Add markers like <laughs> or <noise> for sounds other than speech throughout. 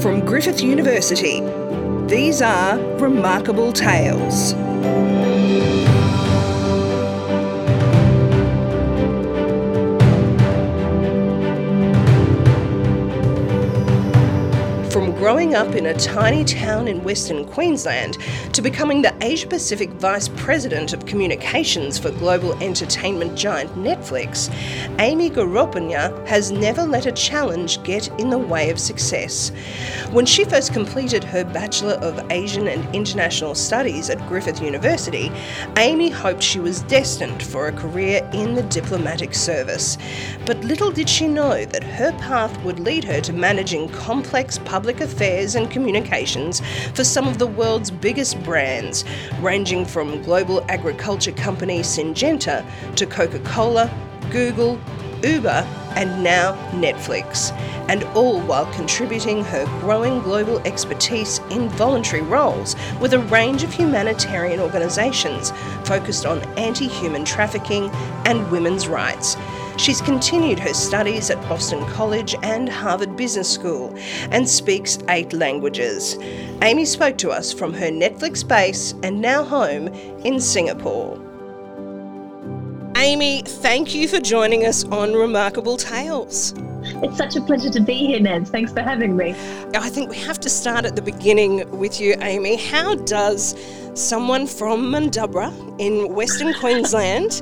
From Griffith University, these are Remarkable Tales. Growing up in a tiny town in Western Queensland to becoming the Asia Pacific Vice President of Communications for global entertainment giant Netflix, Amy Garoppanya has never let a challenge get in the way of success. When she first completed her Bachelor of Asian and International Studies at Griffith University, Amy hoped she was destined for a career in the diplomatic service. But little did she know that her path would lead her to managing complex public affairs and communications for some of the world's biggest brands, ranging from global agriculture company Syngenta to Coca Cola, Google, Uber, and now Netflix, and all while contributing her growing global expertise in voluntary roles with a range of humanitarian organisations focused on anti human trafficking and women's rights. She's continued her studies at Boston College and Harvard Business School and speaks eight languages. Amy spoke to us from her Netflix base and now home in Singapore. Amy, thank you for joining us on Remarkable Tales. It's such a pleasure to be here, Ned. Thanks for having me. I think we have to start at the beginning with you, Amy. How does someone from Mundubbera in Western <laughs> Queensland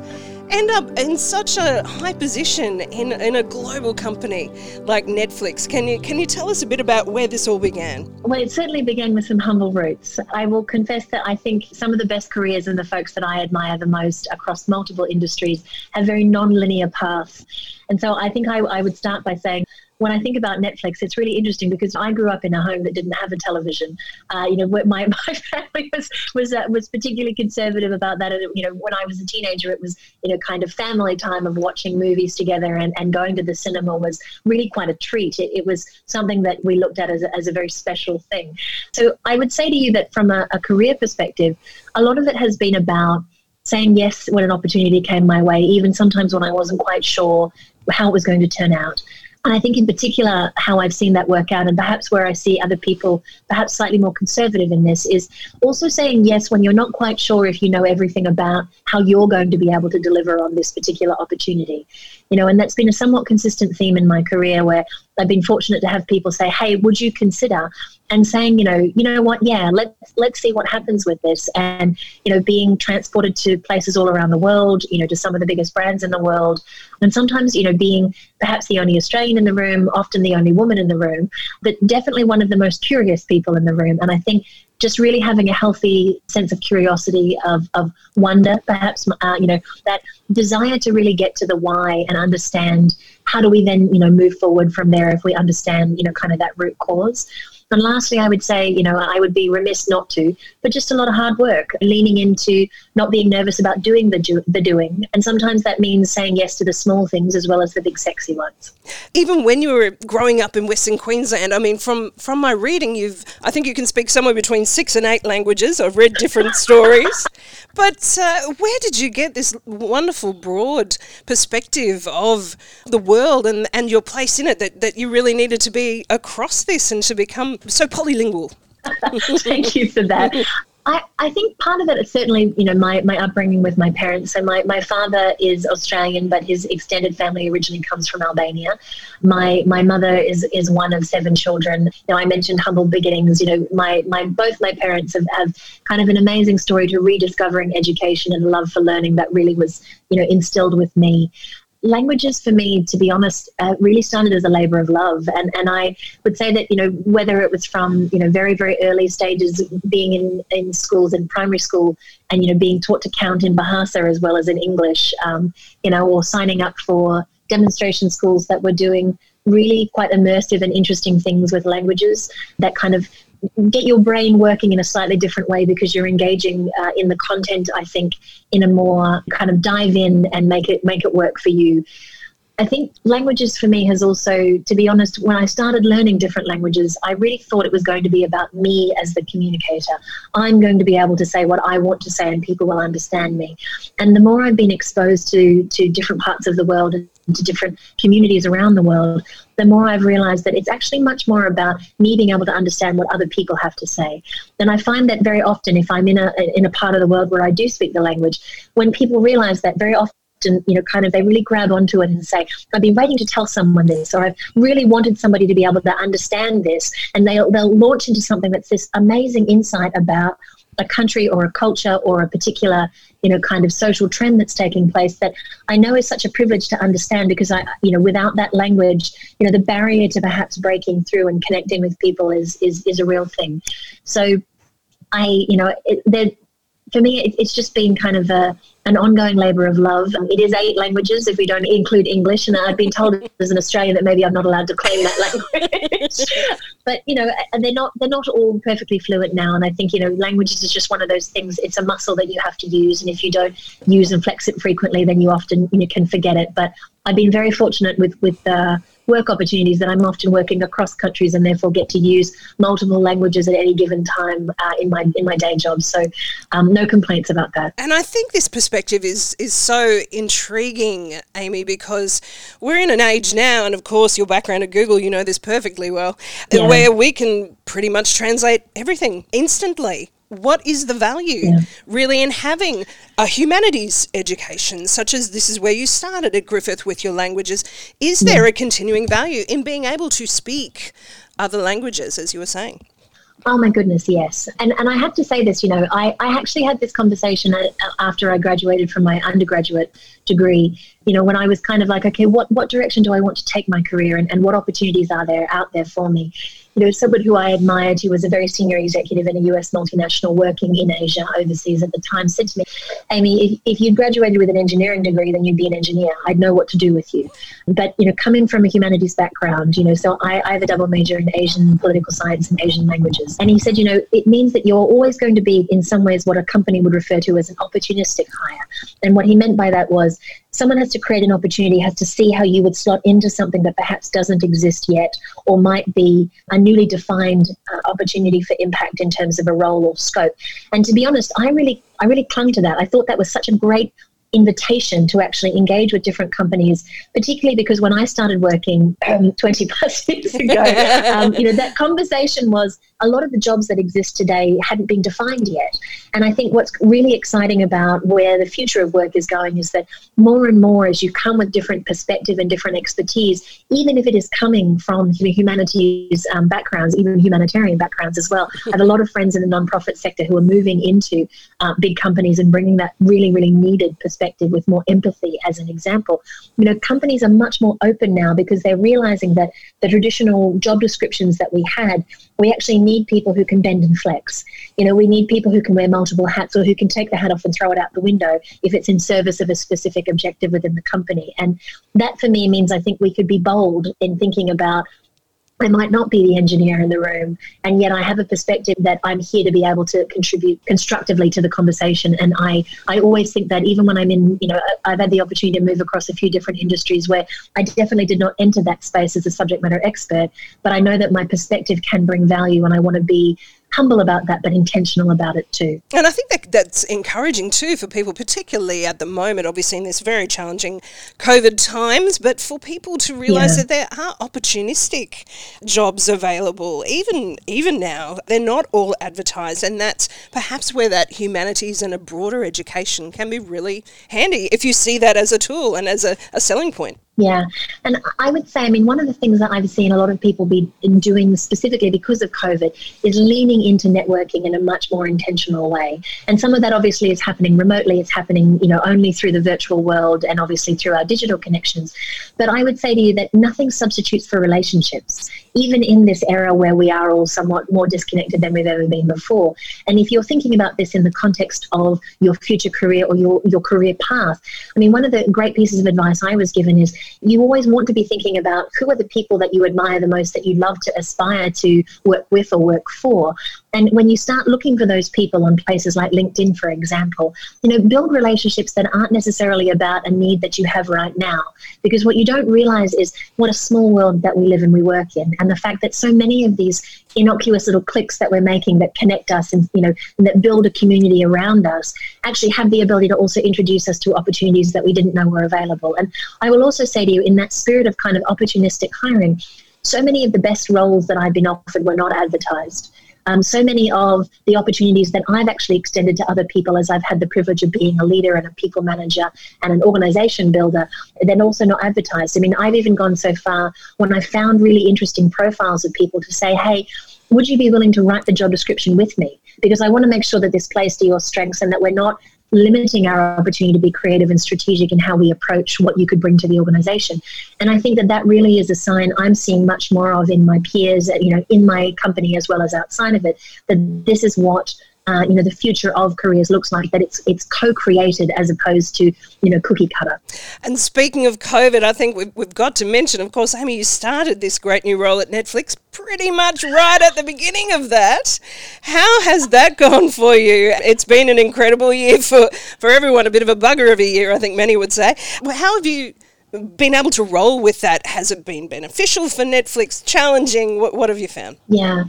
end up in such a high position in, in a global company like Netflix. Can you can you tell us a bit about where this all began? Well, it certainly began with some humble roots. I will confess that I think some of the best careers and the folks that I admire the most across multiple industries have very non-linear paths. And so I think I, I would start by saying when I think about Netflix, it's really interesting because I grew up in a home that didn't have a television. Uh, you know, my, <laughs> my family was was uh, was particularly conservative about that. And, you know, when I was a teenager, it was you know kind of family time of watching movies together and, and going to the cinema was really quite a treat. It, it was something that we looked at as a, as a very special thing. So I would say to you that from a, a career perspective, a lot of it has been about saying yes when an opportunity came my way, even sometimes when I wasn't quite sure how it was going to turn out. And I think, in particular, how I've seen that work out, and perhaps where I see other people perhaps slightly more conservative in this, is also saying yes when you're not quite sure if you know everything about how you're going to be able to deliver on this particular opportunity. You know, and that's been a somewhat consistent theme in my career where I've been fortunate to have people say, "Hey, would you consider?" and saying, you know, you know what, yeah, let's let's see what happens with this, and you know, being transported to places all around the world, you know, to some of the biggest brands in the world, and sometimes, you know, being perhaps the only Australian in the room, often the only woman in the room, but definitely one of the most curious people in the room, and I think just really having a healthy sense of curiosity, of, of wonder, perhaps, uh, you know, that desire to really get to the why and understand how do we then, you know, move forward from there if we understand, you know, kind of that root cause. And lastly, I would say, you know, I would be remiss not to, but just a lot of hard work, leaning into not being nervous about doing the, do- the doing. And sometimes that means saying yes to the small things as well as the big sexy ones. Even when you were growing up in Western Queensland, I mean, from, from my reading, you've, I think you can speak somewhere between six and eight languages. I've read different <laughs> stories. But uh, where did you get this wonderful, broad perspective of the world and, and your place in it that, that you really needed to be across this and to become so polylingual. <laughs> Thank you for that. I, I think part of it is certainly, you know, my, my upbringing with my parents. So my, my father is Australian, but his extended family originally comes from Albania. My my mother is is one of seven children. Now I mentioned humble beginnings. You know, my my both my parents have, have kind of an amazing story to rediscovering education and love for learning that really was, you know, instilled with me languages for me, to be honest, uh, really started as a labor of love. And, and I would say that, you know, whether it was from, you know, very, very early stages, being in, in schools in primary school and, you know, being taught to count in Bahasa as well as in English, um, you know, or signing up for demonstration schools that were doing really quite immersive and interesting things with languages that kind of get your brain working in a slightly different way because you're engaging uh, in the content i think in a more kind of dive in and make it make it work for you I think languages for me has also, to be honest, when I started learning different languages, I really thought it was going to be about me as the communicator. I'm going to be able to say what I want to say and people will understand me. And the more I've been exposed to, to different parts of the world and to different communities around the world, the more I've realized that it's actually much more about me being able to understand what other people have to say. And I find that very often, if I'm in a in a part of the world where I do speak the language, when people realize that, very often and you know kind of they really grab onto it and say i've been waiting to tell someone this or i've really wanted somebody to be able to understand this. And they'll, they'll launch into something that's this amazing insight about a country or a culture or a particular you know kind of social trend that's taking place that i know is such a privilege to understand because i you know without that language you know the barrier to perhaps breaking through and connecting with people is is, is a real thing. So i you know it, for me, it, it's just been kind of a, an ongoing labour of love. It is eight languages if we don't include English, and I've been told as an Australian that maybe I'm not allowed to claim that language. <laughs> but you know, they're not they're not all perfectly fluent now, and I think you know, languages is just one of those things. It's a muscle that you have to use, and if you don't use and flex it frequently, then you often you know, can forget it. But I've been very fortunate with with uh, work opportunities that I'm often working across countries and therefore get to use multiple languages at any given time uh, in my in my day job. So um, no complaints about that. And I think this perspective is is so intriguing, Amy, because we're in an age now, and of course your background at Google, you know this perfectly well, yeah. where we can pretty much translate everything instantly what is the value yeah. really in having a humanities education such as this is where you started at Griffith with your languages is yeah. there a continuing value in being able to speak other languages as you were saying Oh my goodness, yes. And and I have to say this, you know, I, I actually had this conversation uh, uh, after I graduated from my undergraduate degree, you know, when I was kind of like, okay, what, what direction do I want to take my career and, and what opportunities are there out there for me? You know, someone who I admired, who was a very senior executive in a US multinational working in Asia overseas at the time, said to me, Amy, if, if you'd graduated with an engineering degree, then you'd be an engineer. I'd know what to do with you. But, you know, coming from a humanities background, you know, so I, I have a double major in Asian political science and Asian languages. And he said, you know, it means that you're always going to be, in some ways, what a company would refer to as an opportunistic hire. And what he meant by that was someone has to create an opportunity, has to see how you would slot into something that perhaps doesn't exist yet or might be a newly defined uh, opportunity for impact in terms of a role or scope. And to be honest, I really I really clung to that. I thought that was such a great invitation to actually engage with different companies, particularly because when I started working um, 20 plus years ago, <laughs> um, you know, that conversation was a lot of the jobs that exist today hadn't been defined yet. And I think what's really exciting about where the future of work is going is that more and more as you come with different perspective and different expertise, even if it is coming from humanities um, backgrounds, even humanitarian backgrounds as well. I <laughs> have a lot of friends in the nonprofit sector who are moving into uh, big companies and bringing that really, really needed perspective perspective with more empathy as an example you know companies are much more open now because they're realizing that the traditional job descriptions that we had we actually need people who can bend and flex. You know we need people who can wear multiple hats or who can take the hat off and throw it out the window if it's in service of a specific objective within the company. And that for me means i think we could be bold in thinking about I might not be the engineer in the room, and yet I have a perspective that I'm here to be able to contribute constructively to the conversation. And I, I always think that even when I'm in, you know, I've had the opportunity to move across a few different industries where I definitely did not enter that space as a subject matter expert, but I know that my perspective can bring value, and I want to be humble about that, but intentional about it too. And I think that that's encouraging too for people, particularly at the moment, obviously in this very challenging COVID times, but for people to realise yeah. that there are opportunistic jobs available, even even now. They're not all advertised, and that's perhaps where that humanities and a broader education can be really handy if you see that as a tool and as a, a selling point. Yeah. And I would say, I mean, one of the things that I've seen a lot of people be doing specifically because of COVID is leaning into networking in a much more intentional way. And some of that obviously is happening remotely. It's happening, you know, only through the virtual world and obviously through our digital connections. But I would say to you that nothing substitutes for relationships, even in this era where we are all somewhat more disconnected than we've ever been before. And if you're thinking about this in the context of your future career or your, your career path, I mean, one of the great pieces of advice I was given is you always want to be thinking about who are the people that you admire the most that you love to aspire to work with or work for. And when you start looking for those people on places like LinkedIn, for example, you know, build relationships that aren't necessarily about a need that you have right now. Because what you don't realize is what a small world that we live and we work in. And the fact that so many of these innocuous little clicks that we're making that connect us and, you know, and that build a community around us actually have the ability to also introduce us to opportunities that we didn't know were available. And I will also say to you, in that spirit of kind of opportunistic hiring, so many of the best roles that I've been offered were not advertised. Um, so many of the opportunities that I've actually extended to other people as I've had the privilege of being a leader and a people manager and an organization builder, then also not advertised. I mean, I've even gone so far when I found really interesting profiles of people to say, hey, would you be willing to write the job description with me? Because I want to make sure that this plays to your strengths and that we're not limiting our opportunity to be creative and strategic in how we approach what you could bring to the organization. And I think that that really is a sign I'm seeing much more of in my peers, you know, in my company as well as outside of it, that this is what uh, you know the future of careers looks like that it's it's co-created as opposed to you know cookie cutter. And speaking of covid i think we've, we've got to mention of course amy you started this great new role at netflix pretty much right at the beginning of that. How has that gone for you? It's been an incredible year for for everyone a bit of a bugger of a year i think many would say. How have you been able to roll with that? Has it been beneficial for netflix? Challenging? What, what have you found? Yeah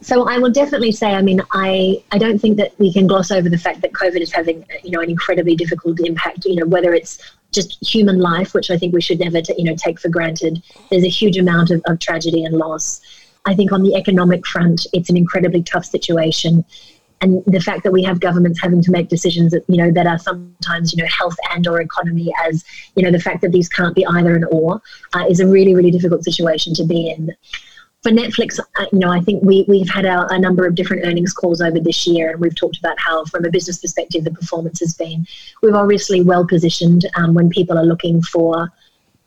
so I will definitely say, I mean, I, I don't think that we can gloss over the fact that COVID is having, you know, an incredibly difficult impact, you know, whether it's just human life, which I think we should never, t- you know, take for granted. There's a huge amount of, of tragedy and loss. I think on the economic front, it's an incredibly tough situation. And the fact that we have governments having to make decisions that, you know, that are sometimes, you know, health and or economy as, you know, the fact that these can't be either and or uh, is a really, really difficult situation to be in for Netflix, uh, you know, I think we, we've had a, a, number of different earnings calls over this year, and we've talked about how, from a business perspective, the performance has been. We're obviously well positioned um, when people are looking for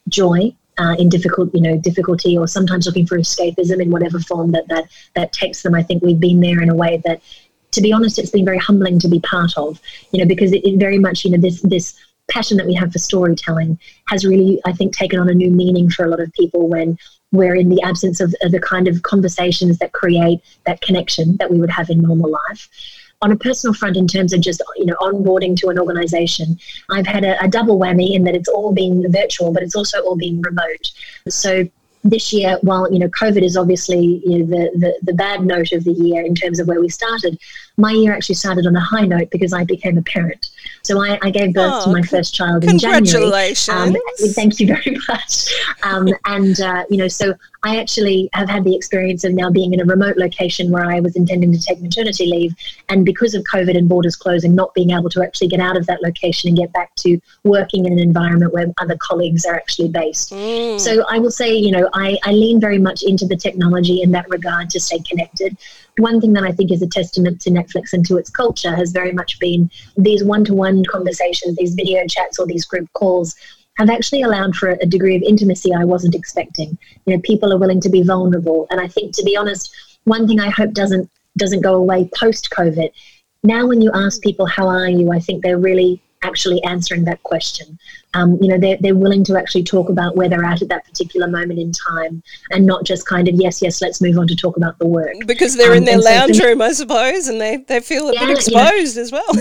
joy uh, in difficult, you know, difficulty, or sometimes looking for escapism in whatever form that that that takes them. I think we've been there in a way that, to be honest, it's been very humbling to be part of. You know, because it, it very much, you know, this this passion that we have for storytelling has really, I think, taken on a new meaning for a lot of people when we're in the absence of, of the kind of conversations that create that connection that we would have in normal life. On a personal front in terms of just you know onboarding to an organization i've had a, a, double whammy in that it's all been virtual but it's also all been remote. So this year while you know covid is obviously you know the, the the bad note of the year in terms of where we started my year actually started on a high note because i became a parent so I, I gave birth oh, to my first child in January. Congratulations! Um, <laughs> thank you very much. Um, and uh, you know, so I actually have had the experience of now being in a remote location where I was intending to take maternity leave, and because of COVID and borders closing, not being able to actually get out of that location and get back to working in an environment where other colleagues are actually based. Mm. So I will say, you know, I, I lean very much into the technology in that regard to stay connected one thing that I think is a testament to Netflix and to its culture has very much been these one to one conversations, these video chats, or these group calls have actually allowed for a degree of intimacy I wasn't expecting. You know, people are willing to be vulnerable. And I think, to be honest, one thing I hope doesn't doesn't go away post COVID. Now, when you ask people how are you, I think they're really actually answering that question. Um, you know, they're, they're willing to actually talk about where they're at at that particular moment in time and not just kind of, yes, yes, let's move on to talk about the work. Because they're um, in their lounge so room, I suppose, and they, they feel a yeah, bit exposed know, as well.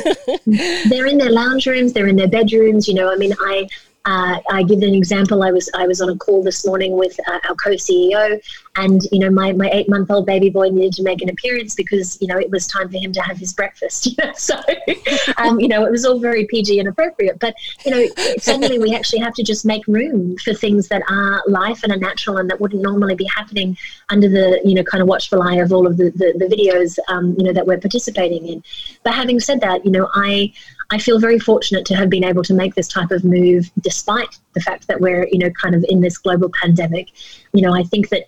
<laughs> they're in their lounge rooms, they're in their bedrooms. You know, I mean, I, uh, I give an example. I was I was on a call this morning with uh, our co-CEO, and you know my, my eight month old baby boy needed to make an appearance because you know it was time for him to have his breakfast. <laughs> So um, you know it was all very PG and appropriate. But you know suddenly we actually have to just make room for things that are life and are natural and that wouldn't normally be happening under the you know kind of watchful eye of all of the the, the videos um, you know that we're participating in. But having said that, you know I I feel very fortunate to have been able to make this type of move despite the fact that we're, you know, kind of in this global pandemic. You know, I think that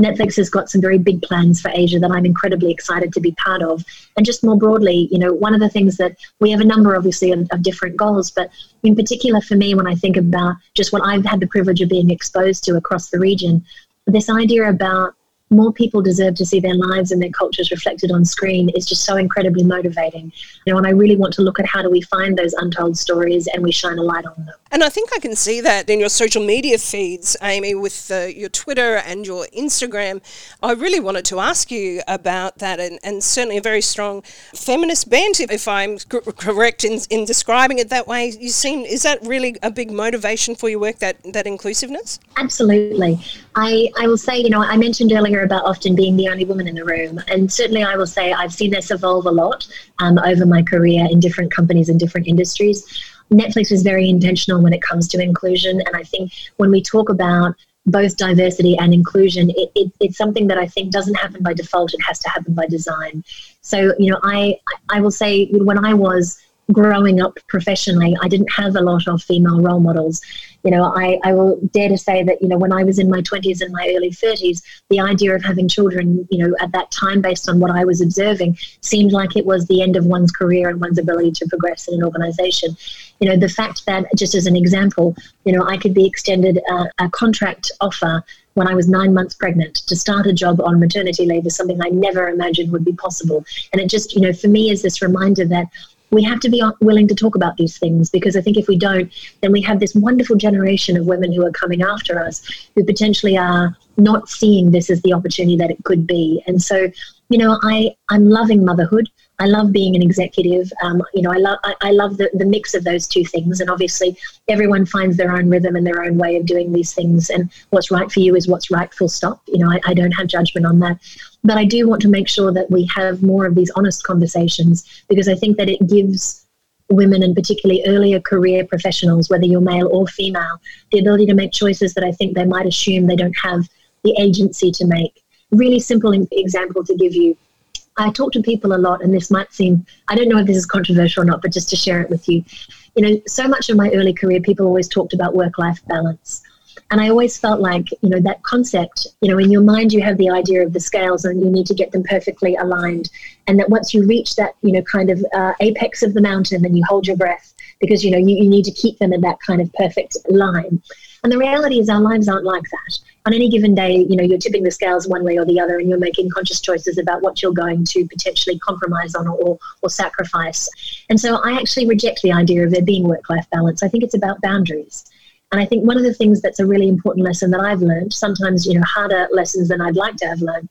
Netflix has got some very big plans for Asia that I'm incredibly excited to be part of. And just more broadly, you know, one of the things that we have a number, obviously, of, of, different goals, but in particular for me, when I think about just what I've had the privilege of being exposed to across the region, this idea about more people deserve to see their lives and their cultures reflected on screen is just so incredibly motivating. You know, and I really want to look at how do we find those untold stories and we shine a light on them. And I think I can see that in your social media feeds, Amy, with uh, your Twitter and your Instagram. I really wanted to ask you about that, and, and certainly a very strong feminist bent, if, if I'm correct in, in describing it that way. You seem is that really a big motivation for your work? That that inclusiveness? Absolutely. I I will say, you know, I mentioned earlier about often being the only woman in the room, and certainly I will say I've seen this evolve a lot um, over my career in different companies and different industries. Netflix is very intentional when it comes to inclusion. And I think when we talk about both diversity and inclusion, it, it, it's something that I think doesn't happen by default. It has to happen by design. So, you know, I, I will say when I was growing up professionally, I didn't have a lot of female role models. You know, I, I will dare to say that, you know, when I was in my 20s and my early 30s, the idea of having children, you know, at that time, based on what I was observing, seemed like it was the end of one's career and one's ability to progress in an organization. You know, the fact that, just as an example, you know, I could be extended a, a contract offer when I was nine months pregnant to start a job on maternity leave is something I never imagined would be possible. And it just, you know, for me is this reminder that we have to be willing to talk about these things because I think if we don't, then we have this wonderful generation of women who are coming after us who potentially are not seeing this as the opportunity that it could be. And so, you know, I, I'm loving motherhood. I love being an executive. Um, you know, I love I, I, love the, the mix of those two things. And obviously, everyone finds their own rhythm and their own way of doing these things. And what's right for you is what's right. Full stop. You know, I, I don't have judgment on that. But I do want to make sure that we have more of these honest conversations because I think that it gives women and particularly earlier career professionals, whether you're male or female, the ability to make choices that I think they might assume they don't have the agency to make. Really simple example to give you I talk to people a lot, and this might seem, I don't know if this is controversial or not, but just to share it with you. You know, so much of my early career, people always talked about work life balance. And I always felt like, you know, that concept, you know, in your mind, you have the idea of the scales and you need to get them perfectly aligned. And that once you reach that, you know, kind of uh, apex of the mountain, then you hold your breath because, you know, you, you need to keep them in that kind of perfect line. And the reality is, our lives aren't like that. On any given day, you know, you're tipping the scales one way or the other, and you're making conscious choices about what you're going to potentially compromise on or, or sacrifice. And so, I actually reject the idea of there being work-life balance. I think it's about boundaries. And I think one of the things that's a really important lesson that I've learned, sometimes you know harder lessons than I'd like to have learned,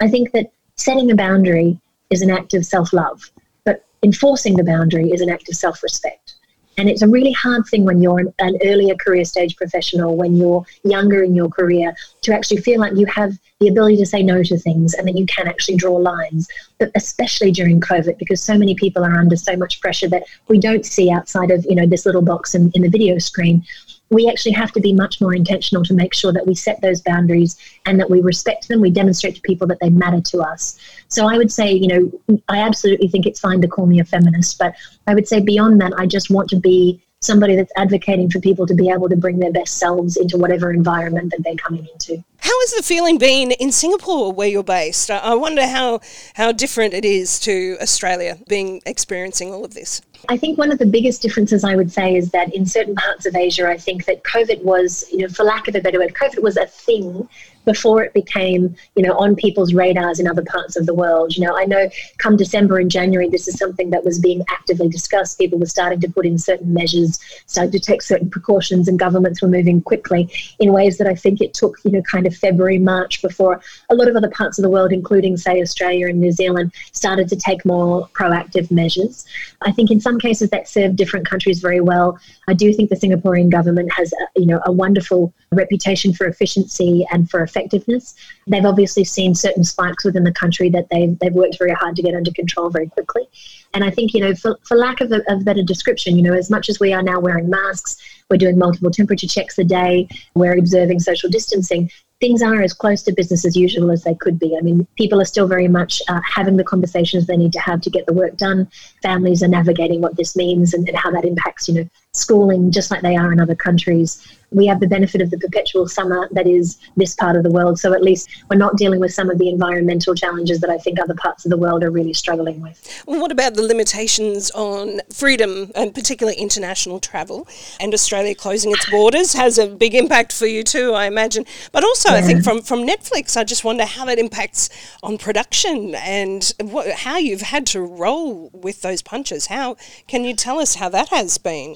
I think that setting a boundary is an act of self-love, but enforcing the boundary is an act of self-respect. And it's a really hard thing when you're an, an, earlier career stage professional, when you're younger in your career, to actually feel like you have the ability to say no to things and that you can actually draw lines. But especially during COVID, because so many people are under so much pressure that we don't see outside of you know this little box in, in the video screen we actually have to be much more intentional to make sure that we set those boundaries and that we respect them. We demonstrate to people that they matter to us. So I would say, you know, I absolutely think it's fine to call me a feminist, but I would say beyond that, I just want to be somebody that's advocating for people to be able to bring their best selves into whatever environment that they're coming into. How has the feeling been in Singapore, where you're based? I wonder how how different it is to Australia, being experiencing all of this. I think one of the biggest differences I would say is that in certain parts of Asia, I think that COVID was, you know, for lack of a better word, COVID was a thing before it became, you know, on people's radars in other parts of the world. You know, I know come December and January, this is something that was being actively discussed. People were starting to put in certain measures, starting to take certain precautions, and governments were moving quickly in ways that I think it took, you know, kind of February, March before a lot of other parts of the world, including, say, Australia and New Zealand, started to take more proactive measures. I think in some cases that served different countries very well. I do think the Singaporean government has, a, you know, a wonderful reputation for efficiency and for effectiveness. They've obviously seen certain spikes within the country that they've, they've worked very hard to get under control very quickly. And I think, you know, for, for lack of a, of better description, you know, as much as we are now wearing masks, we're doing multiple temperature checks a day, we're observing social distancing, things are as close to business as usual as they could be. I mean, people are still very much uh, having the conversations they need to have to get the work done. Families are navigating what this means and, and how that impacts, you know, schooling just like they are in other countries we have the benefit of the perpetual summer that is this part of the world. So at least we're not dealing with some of the environmental challenges that I think other parts of the world are really struggling with. Well, what about the limitations on freedom and particularly international travel? And Australia closing its borders has a big impact for you too, I imagine. But also, yeah. I think from, from Netflix, I just wonder how that impacts on production and what, how you've had to roll with those punches. How can you tell us how that has been?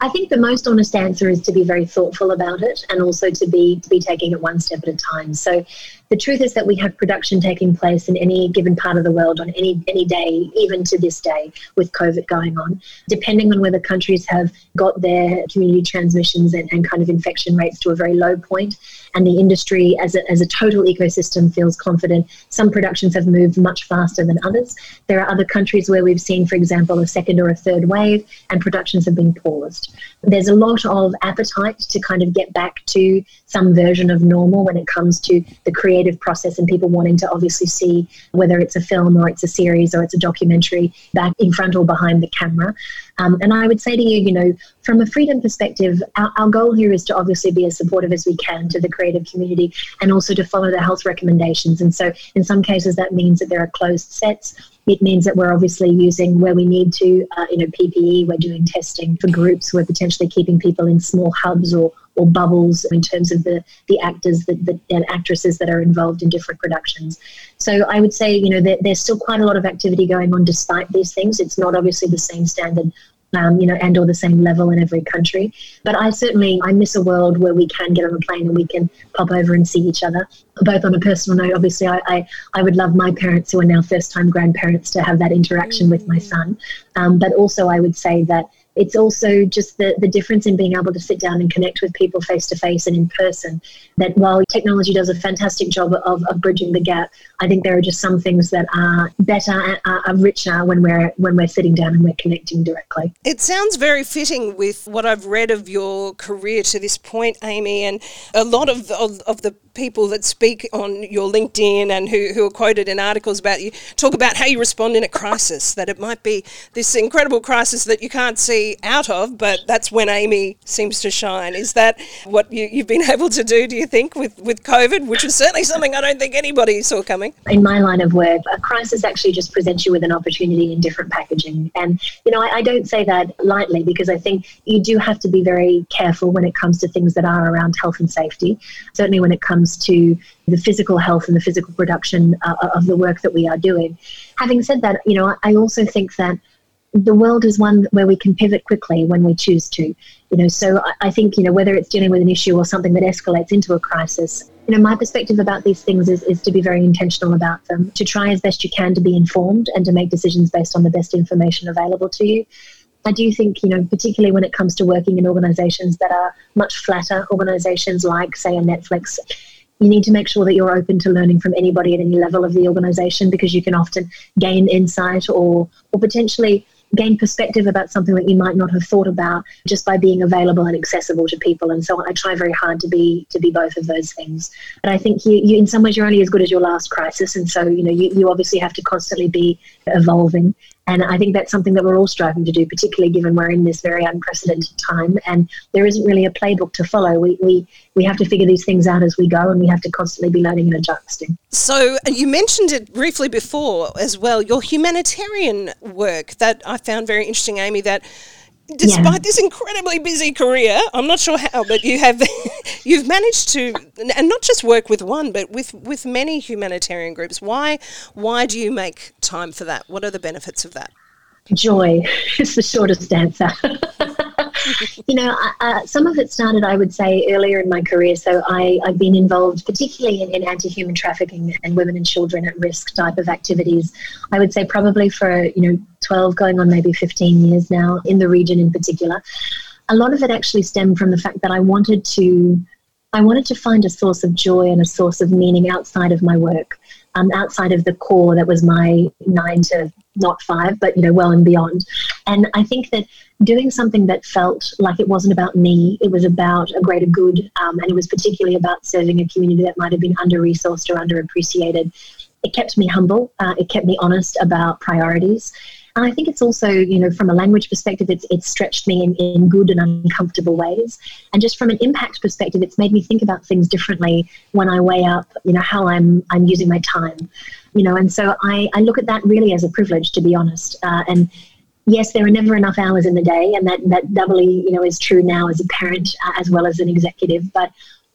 I think the most honest answer is to be very thoughtful about it and also to be to be taking it one step at a time. So the truth is that we have production taking place in any given part of the world on any any day, even to this day, with COVID going on. Depending on whether countries have got their community transmissions and, and kind of infection rates to a very low point, and the industry as a, as a total ecosystem feels confident, some productions have moved much faster than others. There are other countries where we've seen, for example, a second or a third wave, and productions have been paused. There's a lot of appetite to kind of get back to some version of normal when it comes to the creative process and people wanting to obviously see whether it's a film or it's a series or it's a documentary back in front or behind the camera. Um, and I would say to you, you know, from a freedom perspective, our, our goal here is to obviously be as supportive as we can to the creative community and also to follow the health recommendations. And so in some cases, that means that there are closed sets it means that we're obviously using where we need to, uh, you know, PPE. We're doing testing for groups. We're potentially keeping people in small hubs or or bubbles in terms of the the actors the, the, and actresses that are involved in different productions. So I would say you know there, there's still quite a lot of activity going on despite these things. It's not obviously the same standard um, you know, and or the same level in every country. But I certainly I miss a world where we can get on a plane and we can pop over and see each other. Both on a personal note, obviously, I I, I would love my parents who are now first time grandparents to have that interaction with my son. Um, but also, I would say that it's also just the, the difference in being able to sit down and connect with people face to face and in person. That while technology does a fantastic job of, of bridging the gap, I think there are just some things that are better are, are richer when we're when we're sitting down and we're connecting directly. It sounds very fitting with what I've read of your career to this point, Amy, and a lot of, of, of the people that speak on your LinkedIn and who, who are quoted in articles about you talk about how you respond in a crisis, that it might be this incredible crisis that you can't see out of, but that's when Amy seems to shine. Is that what you, you've been <laughs> able to do, do you think, with, with COVID, which is certainly something I don't think anybody saw coming? In my line of work, a crisis actually just presents you with an opportunity in different packaging. And, you know, I, I don't say that lightly because I think you do have to be very careful when it comes to things that are around health and safety, certainly when it comes comes to the physical health and the physical production uh, of the work that we are doing. Having said that, you know, I also think that the world is one where we can pivot quickly when we choose to. You know, so I think you know whether it's dealing with an issue or something that escalates into a crisis. You know, my perspective about these things is, is to be very intentional about them, to try as best you can to be informed and to make decisions based on the best information available to you. I do think, you know, particularly when it comes to working in organizations that are much flatter organizations like, say, a Netflix, you need to make sure that you're open to learning from anybody at any level of the organization because you can often gain insight or or potentially gain perspective about something that you might not have thought about just by being available and accessible to people and so on. I try very hard to be to be both of those things. But I think you, you in some ways you're only as good as your last crisis and so you know you, you obviously have to constantly be evolving and I think that's something that we're all striving to do, particularly given we're in this very unprecedented time and there isn't really a playbook to follow. We, we, we have to figure these things out as we go and we have to constantly be learning and adjusting. So you mentioned it briefly before as well, your humanitarian work that I found very interesting, Amy, that despite yeah. this incredibly busy career, I'm not sure how, but you have <laughs> you've managed to and not just work with one, but with with many humanitarian groups. Why why do you make time for that? What are the benefits of that? Joy <laughs> is the shortest answer. <laughs> you know, uh, some of it started, I would say, earlier in my career. So I, I've been involved, particularly in, in anti human trafficking and women and children at risk type of activities. I would say probably for, you know, 12 going on maybe 15 years now in the region in particular. A lot of it actually stemmed from the fact that I wanted to. I wanted to find a source of joy and a source of meaning outside of my work, um, outside of the core that was my nine to not five, but you know, well and beyond. And I think that doing something that felt like it wasn't about me, it was about a greater good, um, and it was particularly about serving a community that might have been under resourced or underappreciated. It kept me humble. Uh, it kept me honest about priorities. And I think it's also, you know, from a language perspective, it's, it's stretched me in, in good and uncomfortable ways. And just from an impact perspective, it's made me think about things differently when I weigh up, you know, how I'm, I'm using my time. You know, and so I, I look at that really as a privilege, to be honest. Uh, and yes, there are never enough hours in the day, and that, that doubly, you know, is true now as a parent uh, as well as an executive. But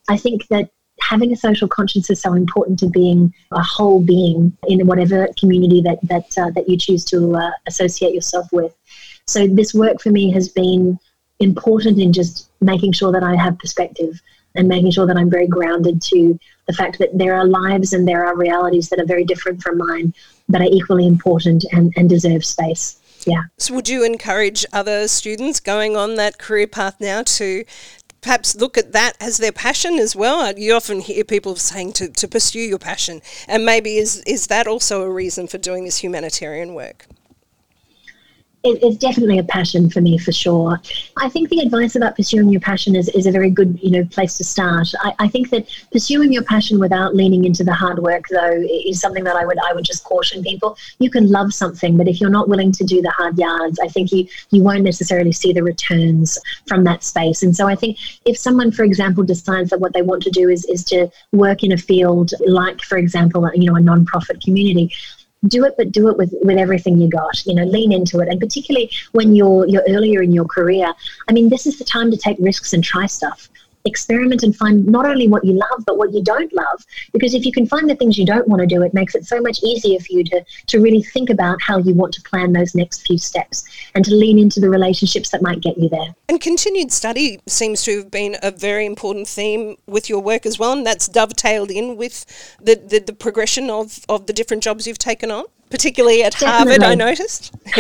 I think that having a social conscience is so important to being a whole being in whatever community that that uh, that you choose to uh, associate yourself with. So this work for me has been important in just making sure that I have perspective and making sure that I'm very grounded to the fact that there are lives and there are realities that are very different from mine that are equally important and, and deserve space. Yeah. So, would you encourage other students going on that career path now to perhaps look at that as their passion as well. Uh, you often hear people saying to, to pursue your passion, and maybe is is that also a reason for doing this humanitarian work? It's definitely a passion for me for sure. I think the advice about pursuing your passion is, is a very good you know place to start. I, I think that pursuing your passion without leaning into the hard work though is something that I would I would just caution people. You can love something, but if you're not willing to do the hard yards, I think you you won't necessarily see the returns from that space. And so I think if someone, for example, decides that what they want to do is is to work in a field like, for example, you know, a non-profit community, do it, but do it with, with everything you got. You know, lean into it, and particularly when you're you're earlier in your career. I mean, this is the time to take risks and try stuff experiment and find not only what you love but what you don't love. Because if you can find the things you don't want to do it makes it so much easier for you to to really think about how you want to plan those next few steps and to lean into the relationships that might get you there. And continued study seems to have been a very important theme with your work as well and that's dovetailed in with the the, the progression of of the different jobs you've taken on particularly at Definitely. Harvard, I noticed. <laughs>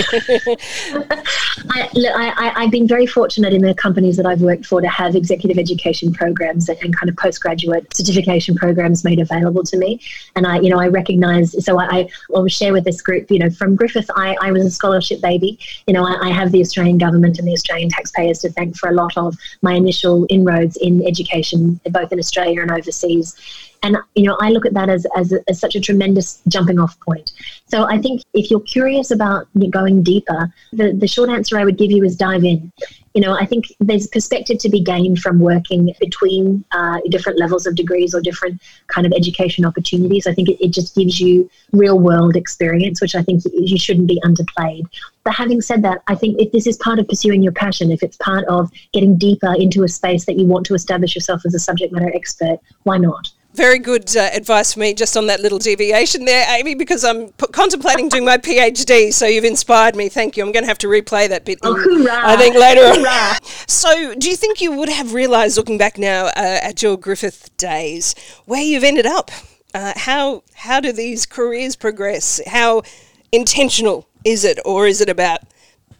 I, look, I, have been very fortunate in the companies that I've worked for to have executive education programs and, and, kind of postgraduate certification programs made available to me. And I, you know, I recognize, so I, I will share with this group, you know, from Griffith, I, I was a scholarship baby. You know, I, I have the Australian government and the Australian taxpayers to thank for a lot of my initial inroads in education, both in Australia and overseas. And, you know, I look at that as, as, as such a tremendous jumping off point. So I think if you're curious about going deeper, the, the short answer I would give you is dive in. You know, I think there's perspective to be gained from working between uh, different levels of degrees or different kind of education opportunities. I think it, it just gives you real world experience, which I think you shouldn't be underplayed. But having said that, I think if this is part of pursuing your passion, if it's part of getting deeper into a space that you want to establish yourself as a subject matter expert, why not? Very good uh, advice for me just on that little deviation there, Amy, because I'm p- contemplating doing my PhD. So you've inspired me. Thank you. I'm going to have to replay that bit. Oh, in. I think later on. So, do you think you would have realised, looking back now uh, at your Griffith days, where you've ended up? Uh, how how do these careers progress? How intentional is it, or is it about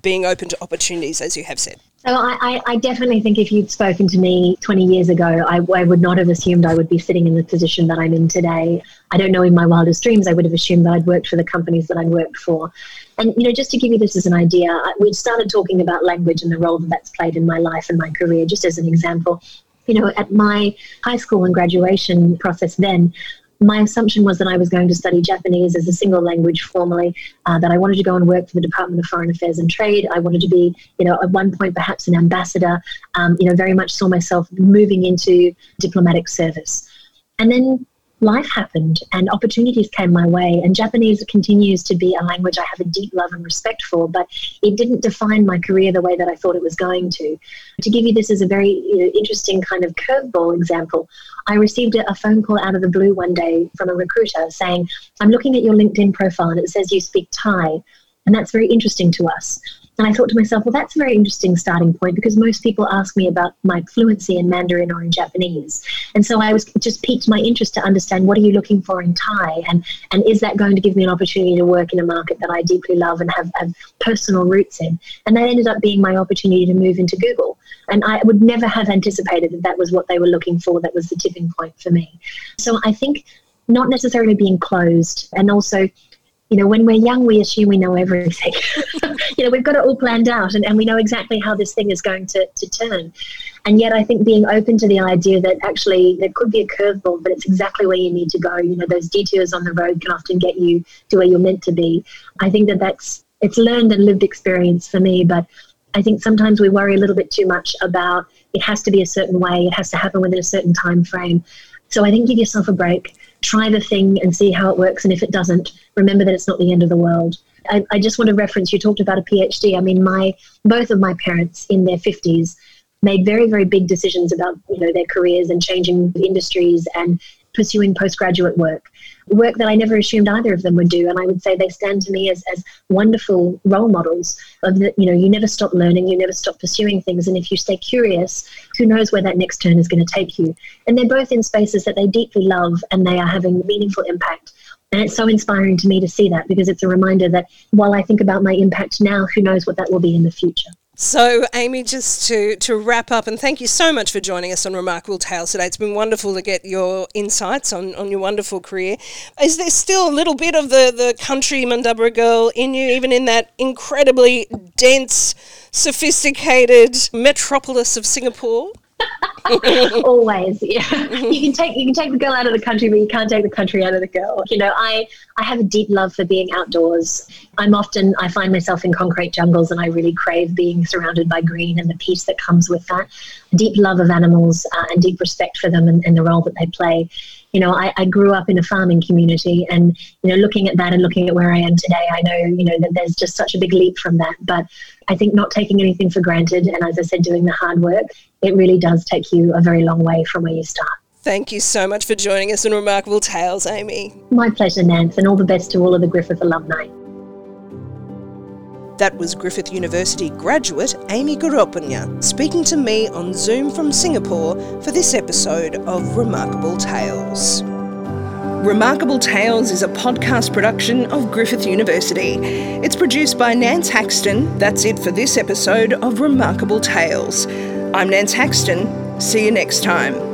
being open to opportunities, as you have said? So I, I, definitely think if you'd spoken to me 20 years ago, I, I, would not have assumed I would be sitting in the position that I'm in today. I don't know in my wildest dreams I would have assumed that I'd worked for the companies that I'd worked for. And you know, just to give you this as an idea, we started talking about language and the role that that's played in my life and my career. Just as an example, you know, at my high school and graduation process then, my assumption was that I was going to study Japanese as a single language formally, uh, that I wanted to go and work for the Department of Foreign Affairs and Trade. I wanted to be, you know, at one point perhaps an ambassador, um, you know, very much saw myself moving into diplomatic service. And then life happened and opportunities came my way. And Japanese continues to be a language I have a deep love and respect for, but it didn't define my career the way that I thought it was going to. To give you this as a very you know, interesting kind of curveball example, I received a, phone call out of the blue one day from a recruiter saying, I'm looking at your LinkedIn profile and it says you speak Thai. And that's very interesting to us. And I thought to myself, well, that's a very interesting starting point because most people ask me about my fluency in Mandarin or in Japanese. And so I was just piqued my interest to understand what are you looking for in Thai and, and is that going to give me an opportunity to work in a market that I deeply love and have, have personal roots in? And that ended up being my opportunity to move into Google. And I would never have anticipated that that was what they were looking for. That was the tipping point for me. So I think not necessarily being closed and also you know, when we're young, we assume we know everything. <laughs> you know, we've got it all planned out and, and we know exactly how this thing is going to, to turn. And yet, I think being open to the idea that actually there could be a curveball, but it's exactly where you need to go. You know, those detours on the road can often get you to where you're meant to be. I think that that's it's learned and lived experience for me. But I think sometimes we worry a little bit too much about it has to be a certain way, it has to happen within a certain time frame. So I think give yourself a break, try the thing and see how it works. And if it doesn't, remember that it's not the end of the world. I, I just want to reference you talked about a PhD. I mean, my both of my parents in their 50s made very, very big decisions about you know their careers and changing industries and pursuing postgraduate work, work that I never assumed either of them would do. And I would say they stand to me as, as wonderful role models of that, you know, you never stop learning, you never stop pursuing things. And if you stay curious, who knows where that next turn is going to take you. And they're both in spaces that they deeply love and they are having meaningful impact. And it's so inspiring to me to see that because it's a reminder that while I think about my impact now, who knows what that will be in the future. So, Amy, just to, to wrap up, and thank you so much for joining us on Remarkable Tales today. It's been wonderful to get your insights on, on your wonderful career. Is there still a little bit of the, the country Mundubbera girl in you, even in that incredibly dense, sophisticated metropolis of Singapore? <laughs> Always, yeah. You can <laughs> take you can take the girl out of the country, but you can't take the country out of the girl. You know, I I have a deep love for being outdoors. I'm often I find myself in concrete jungles, and I really crave being surrounded by green and the peace that comes with that. A deep love of animals uh, and deep respect for them and, and the role that they play you know, I, I, grew up in a farming community and, you know, looking at that and looking at where I am today, I know, you know, that there's just such a big leap from that. But I think not taking anything for granted and, as I said, doing the hard work, it really does take you a very long way from where you start. Thank you so much for joining us on Remarkable Tales, Amy. My pleasure, Nance, and all the best to all of the Griffith alumni. That was Griffith University graduate Amy Goroupanya speaking to me on Zoom from Singapore for this episode of Remarkable Tales. Remarkable Tales is a podcast production of Griffith University. It's produced by Nance Haxton. That's it for this episode of Remarkable Tales. I'm Nance Haxton. See you next time.